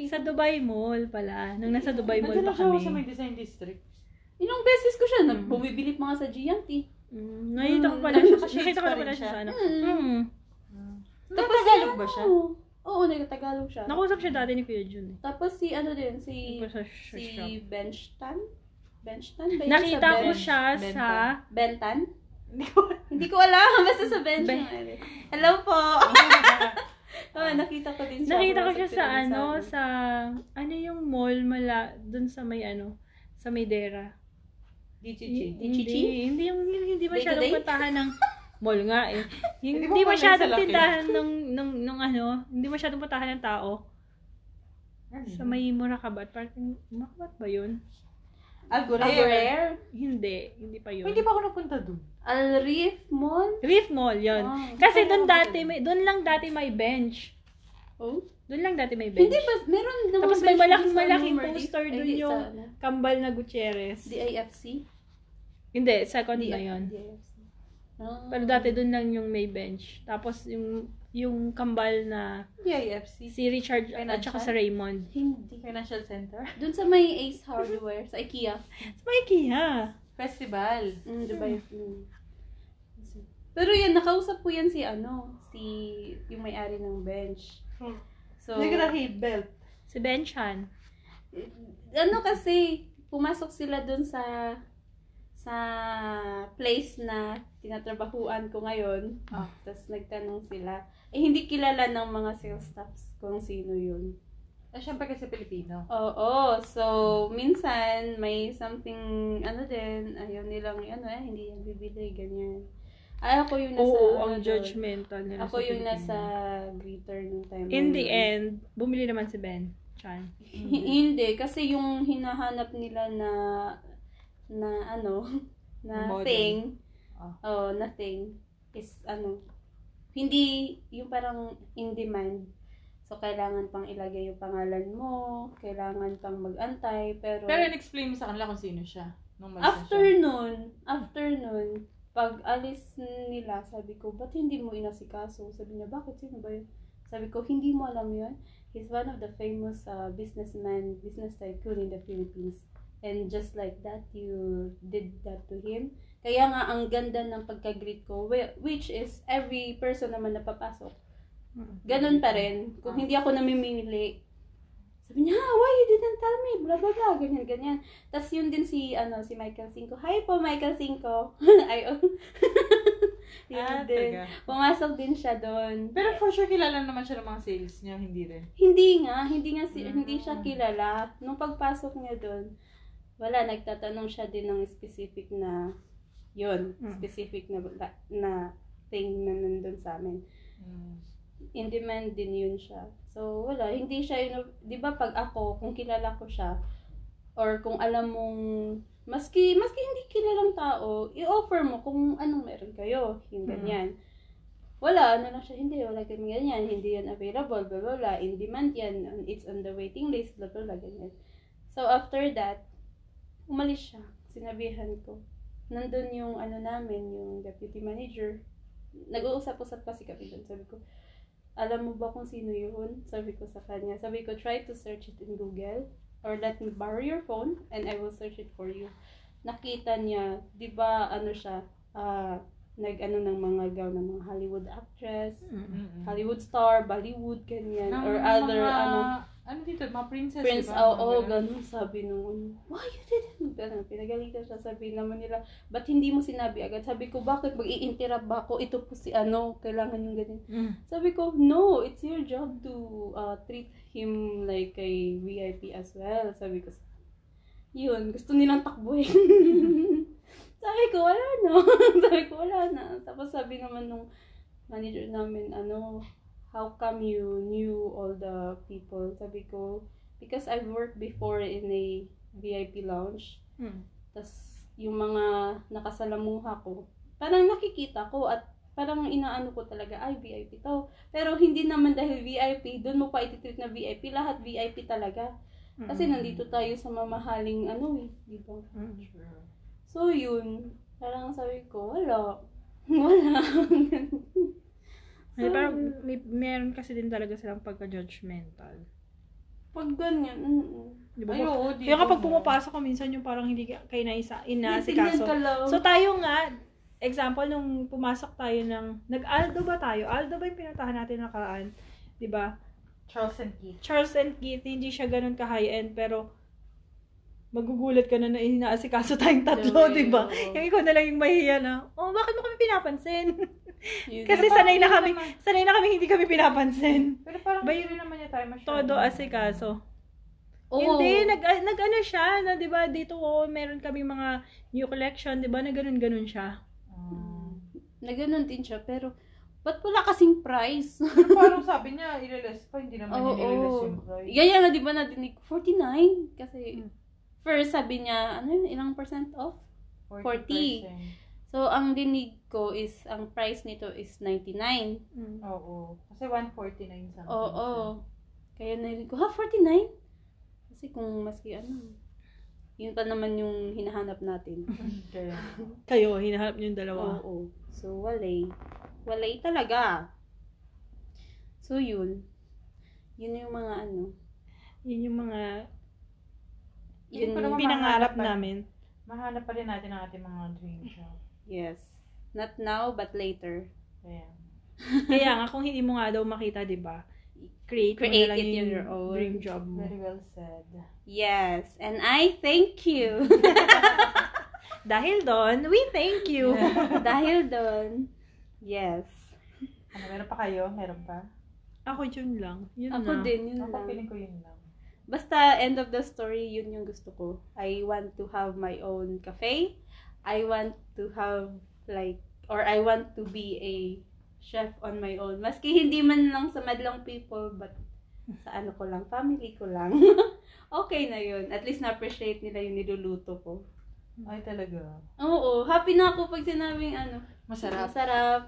Sa Dubai Mall pala. Nung nasa Dubai Mall
Nandun
pa kami.
sa may design district.
Ilang beses ko siya,
Mm.
bumibili pa nga sa Gianti.
Mm, nakita ko
Mm,
pala siya. Nakita ko pala siya sa ano.
Mm.
Mm.
Tapos
Tagalog ba siya?
ano, Oo, nagtatagalog siya.
Nakausap siya dati ni Kuya Jun. eh.
Tapos si ano din, si si. Benchtan? Benchtan?
Nakita ko siya sa...
Bentan?
Hindi ko
Hindi ko alam. Basta sa bench.
Ben-
yung ano. Hello po. Oh, nakita ko din siya.
Nakita ko siya sa ano, sa, ano yung mall mala, dun sa may ano, sa Maydera.
Dichichi.
Hindi, hindi yung hindi masyadong puntahan ng mall nga eh. Yung,
Hindi
hindi masyadong tindahan ng, ng, ng ano, hindi masyadong puntahan ng tao. Sa may Murakabat. Parang, Murakabat ba yun?
Algorer.
Algorer.
Hindi, hindi pa yun.
Hindi pa ako napunta doon.
Al Reef Mall.
Reef Mall, yun.
Ah,
Kasi doon dati, may, doon lang dati may bench.
Oh?
Doon lang dati may bench.
Hindi ba, meron naman
Tapos may malaking- malaking poster
hindi,
yung-
ano?
Kambal na Gutierrez.
DIFC?
Hindi, second na
DIFC.
yun.
DIFC. Ah.
Pero dati doon lang yung may bench. Tapos yung yung kambal na
DIFC.
si Richard at saka
Financial?
sa Raymond.
Hindi.
Financial Center.
Doon sa may Ace Hardware, sa IKEA.
Sa may IKEA.
Festival.
Mm, Dubai. Mm. Pero yan, nakausap ko yan si ano, si yung may-ari ng bench. So,
Hindi ka na hate belt.
Si Benchan.
ano kasi, pumasok sila dun sa sa place na tinatrabahuan ko ngayon.
Ah.
Tapos nagtanong sila. Eh, hindi kilala ng mga sales staffs kung sino yun.
Ah, syempre kasi Pilipino.
Oo. So, minsan, may something, ano din, ayaw nilang, ano eh, hindi yan bibili, ganyan. Ay, ako yung nasa,
Oo,
ano
ang
doon.
judgmental nila
Ako
sa
yung
Pilipino.
nasa greeter nung time.
In the
yun.
end, bumili naman si Ben Chan.
Hindi, kasi yung hinahanap nila na na ano, na
Model.
thing,
Ah.
oh, na thing, is ano, hindi yung parang in demand. So, kailangan pang ilagay yung pangalan mo, kailangan pang mag-antay, pero,
Pero in-explain mo sa kanila kung sino siya. Nung
after
siya.
nun, after nun, pag alis nila, sabi ko, ba't hindi mo inasikaso? Sabi niya, bakit? Sino ba yun? Sabi ko, hindi mo alam yun? He's one of the famous uh, businessman, business tycoon in the Philippines. And just like that, you did that to him. Kaya nga, ang ganda ng pagka-greet ko, whi- which is every person naman na papasok. Ganun pa rin. Kung hindi ako namimili, sabi niya, ah, why you didn't tell me? Blah, blah, blah. Ganyan, ganyan. Tapos yun din si, ano, si Michael Cinco. Hi po, Michael Cinco. Ay, oh. yun
Ah,
din.
taga.
Pumasok din siya doon.
Pero for sure kilala naman siya ng mga sales niya, hindi rin.
Hindi nga, hindi nga si,
Mm.
hindi siya kilala. Nung pagpasok niya doon, wala, nagtatanong siya din ng specific na, yun,
Mm.
specific na, na thing na nandun sa amin.
Mm.
in demand din yun siya. So, wala. Hindi siya yun. Di ba pag ako, kung kilala ko siya, or kung alam mong, maski, maski hindi kilalang tao, i-offer mo kung anong meron kayo. Yung
Mm.
ganyan. Wala, ano lang siya, hindi, wala kami ganyan, hindi yan available, blah, blah, blah, in demand yan, it's on the waiting list, blah, blah, blah, ganyan. So, after that, umalis siya. Sinabihan ko. Nandun yung, ano namin, yung deputy manager. Nag-uusap-usap kasi kami doon. Sabi ko, alam mo ba kung sino yun? Sabi ko sa kanya. Sabi ko, try to search it in Google or let me borrow your phone and I will search it for you. Nakita niya, di ba, ano siya, ah, nag-ano ng mga gown ng mga Hollywood actress,
Mm-mm.
Hollywood star, Bollywood, ganyan,
Ng
or other,
mga,
ano,
ano dito, mga princess,
Prince,
diba?
oo, oh, ganun sabi nung, why you didn't, ano, pinagalitan siya, sabi naman nila, ba't hindi mo sinabi agad? Sabi ko, bakit mag-i-interrupt ba ako? Ito po si ano, kailangan yung ganyan.
Mm.
Sabi ko, no, it's your job to uh, treat him like a VIP as well. Sabi ko, yun, gusto nilang takbuhin. sabi ko, wala na. sabi ko, wala na. Tapos sabi naman nung manager namin, ano, how come you knew all the people? Sabi ko, because I've worked before in a VIP lounge.
Mm.
Tapos, yung mga nakasalamuha ko, parang nakikita ko at parang inaano ko talaga, ay, VIP to. Pero hindi naman dahil VIP, doon mo pa ititreat na VIP, lahat VIP talaga. Kasi nandito tayo sa mamahaling ano eh, di ba?
Mm.
So, yun. Parang sabi ko, wala. Wala.
Ay, parang may, meron kasi din talaga silang pagka-judgmental.
Pag ganyan, mm
Di ba?
Ay, oo, dito
Kaya kapag
mo.
pumapasok ka minsan yung parang hindi ka- kayo na isa,
Tingnan
inaasikaso.
ka lang.
So tayo nga, example nung pumasok tayo ng, nag-Aldo ba tayo? Aldo ba yung pinuntahan natin nakaraan? 'Di ba?
Charles and Keith.
Charles and Keith, hindi siya ganun ka high-end, pero magugulat ka na na inaasikaso tayong tatlo, di ba? Yung ikaw na lang yung mahiya na, oh, bakit mo kami pinapansin?
Yun.
Kasi
parang
sanay na kami,
naman-
sanay na kami hindi kami pinapansin.
Pero parang
Bay-
hindi rin naman niya tayo masyado.
Todo asikaso.
Oo.
Hindi, nag, ah, nag ano siya, na 'di ba dito oh, meron kami mga new collection, 'di ba? Na ganun-ganun siya.
Ah.
Na ganun din siya, pero ba't wala kasing price?
Pero parang sabi niya, ililess pa, hindi naman
Oo.
niya nililess yung price.
Gaya nga, di ba nadinig, 49? Kasi,
Hmm.
first sabi niya, ano yun, ilang percent off? 40.
40%.
So, ang dinig ko is, ang price nito is 99.
Mm.
Oo. Kasi 149 something.
Oo. Kaya narinig ko, ha, 49? Kasi kung maski ano, yun pa naman yung hinahanap natin.
Kaya,
Kayo, hinahanap niyo yung dalawa.
Oo. So, walay. Walay talaga. So, yun. Yun yung mga ano.
Yun yung mga
Yun
naman
pinangarap namin.
Mahanap pa rin natin ang ating mga dream job.
Yes. Not now, but later.
Kaya,
Kaya nga, kung hindi mo nga daw makita, di ba? Create,
Create
mo na lang
it
yung
your own.
dream job mo.
very well said.
Yes. And I thank you.
Dahil doon, we thank you.
Dahil doon, yes.
Ano, meron pa kayo? Meron pa?
Ako yun lang. Yun
Ako
na.
din, yun
Ako,
lang.
feeling ko yun lang.
Basta, end of the story, yun yung gusto ko. I want to have my own cafe. I want to have, like, or I want to be a chef on my own. Maski hindi man lang sa madlang people, but sa ano ko lang, family ko lang. okay na yun. At least na-appreciate nila yung niluluto ko.
Ay, talaga.
Oo, happy na ako pag sinabing ano,
Masarap.
Masarap.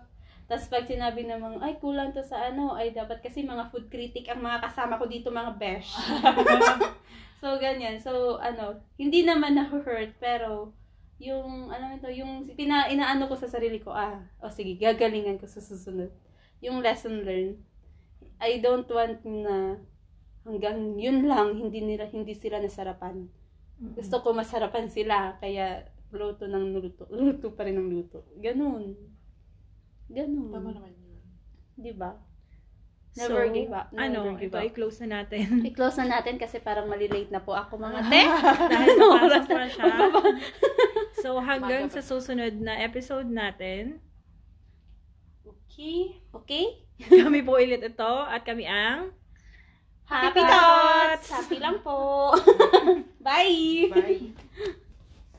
Tapos pag sinabi namang, ay, kulang to sa ano, ay dapat kasi mga food critic ang mga kasama ko dito, mga besh. so, ganyan. So, ano, hindi naman na-hurt, pero yung, alam mo ito, yung pina, inaano ko sa sarili ko, ah, o sige, gagalingan ko sa susunod. Yung lesson learned. I don't want na hanggang yun lang, hindi nila, hindi sila nasarapan. Gusto ko masarapan sila, kaya luto ng luto. Luto pa rin ng luto. Ganun. Ganun.
Tama naman yun.
Di ba? Never
so,
give up. Never
ano,
give
ito,
up.
i-close na natin.
I-close na natin kasi parang malilate na po ako mga te.
Dahil
Ano
papasok
oras
pa
na?
siya. So, hanggang sa susunod na episode natin,
Okay? Okay?
kami po ulit ito at kami ang
Happy
Thoughts!
thoughts! Happy lang po. Bye!
Bye.